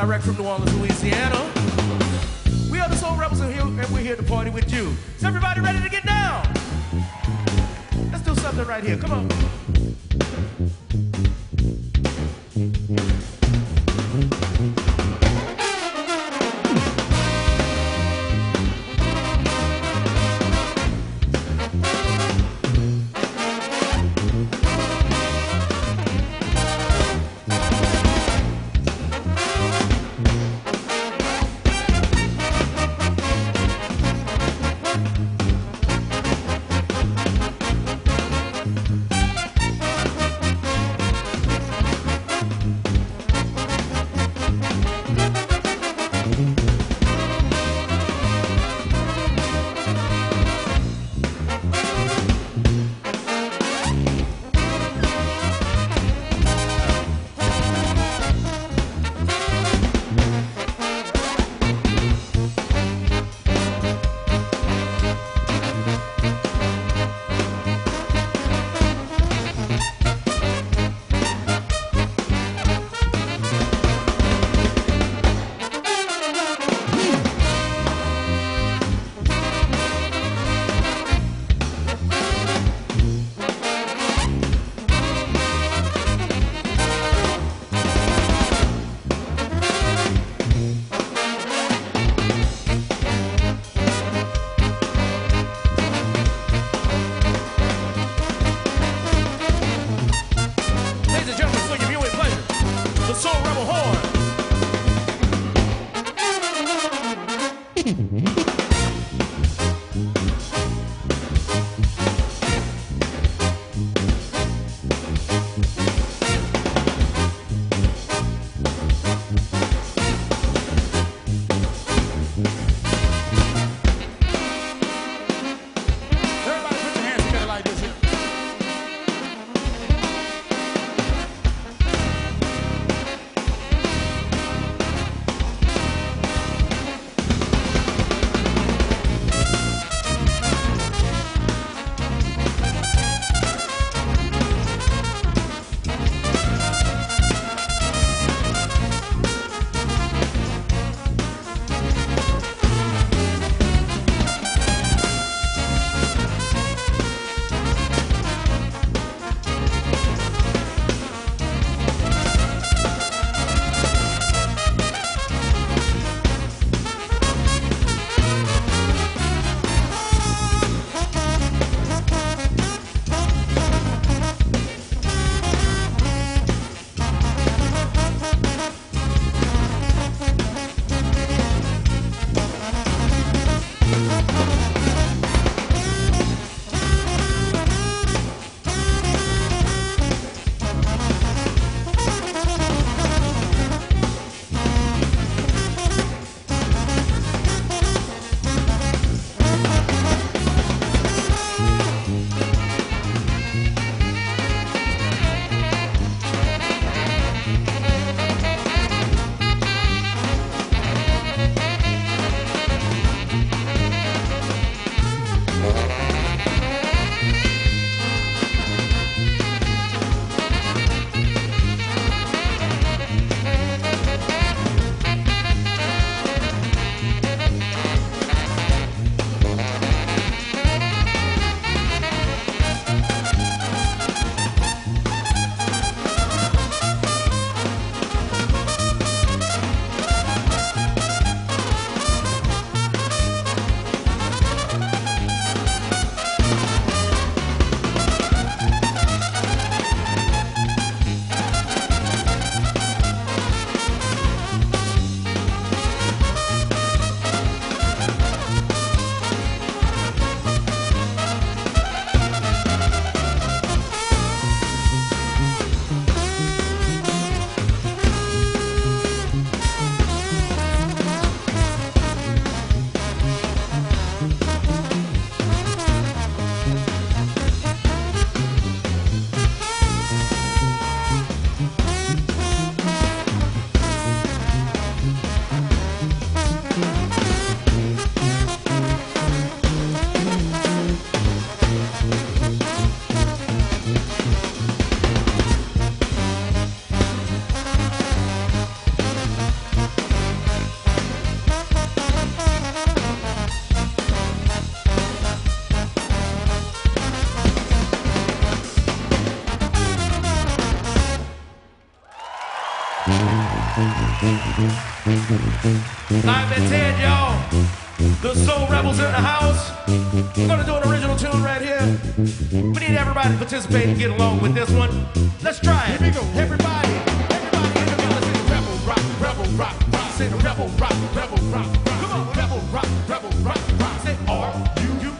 direct from New Orleans, Louisiana. We are the Soul Rebels and, here, and we're here to party with you. Is everybody ready to get down? Let's do something right here. Come on. Like they said, y'all, the Soul Rebels in the house. We're gonna do an original tune right here. We need everybody to participate and get along with this one. Let's try it. Everybody, everybody in the building. Say rebel rock, rebel rock, rock. Say the rebel rock, rebel rock, rock. Come on, rebel rock, rebel rock, rock. Say R U U.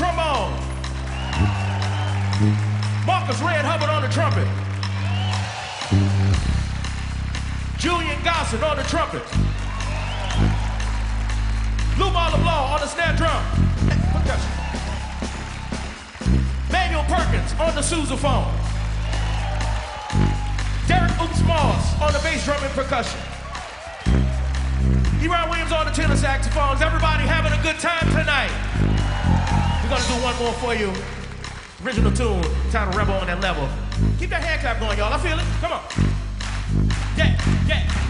trombone. Marcus Red Hubbard on the trumpet. Julian Gossett on the trumpet. Lou LeBlanc on the snare drum. Manuel Perkins on the sousaphone. Derek Oops Moss on the bass drum and percussion. Erion Williams on the tenor saxophones. Everybody having a good time tonight. We're gonna do one more for you. Original tune, titled Rebel on that level. Keep that hand clap going, y'all. I feel it. Come on. Yeah, yeah.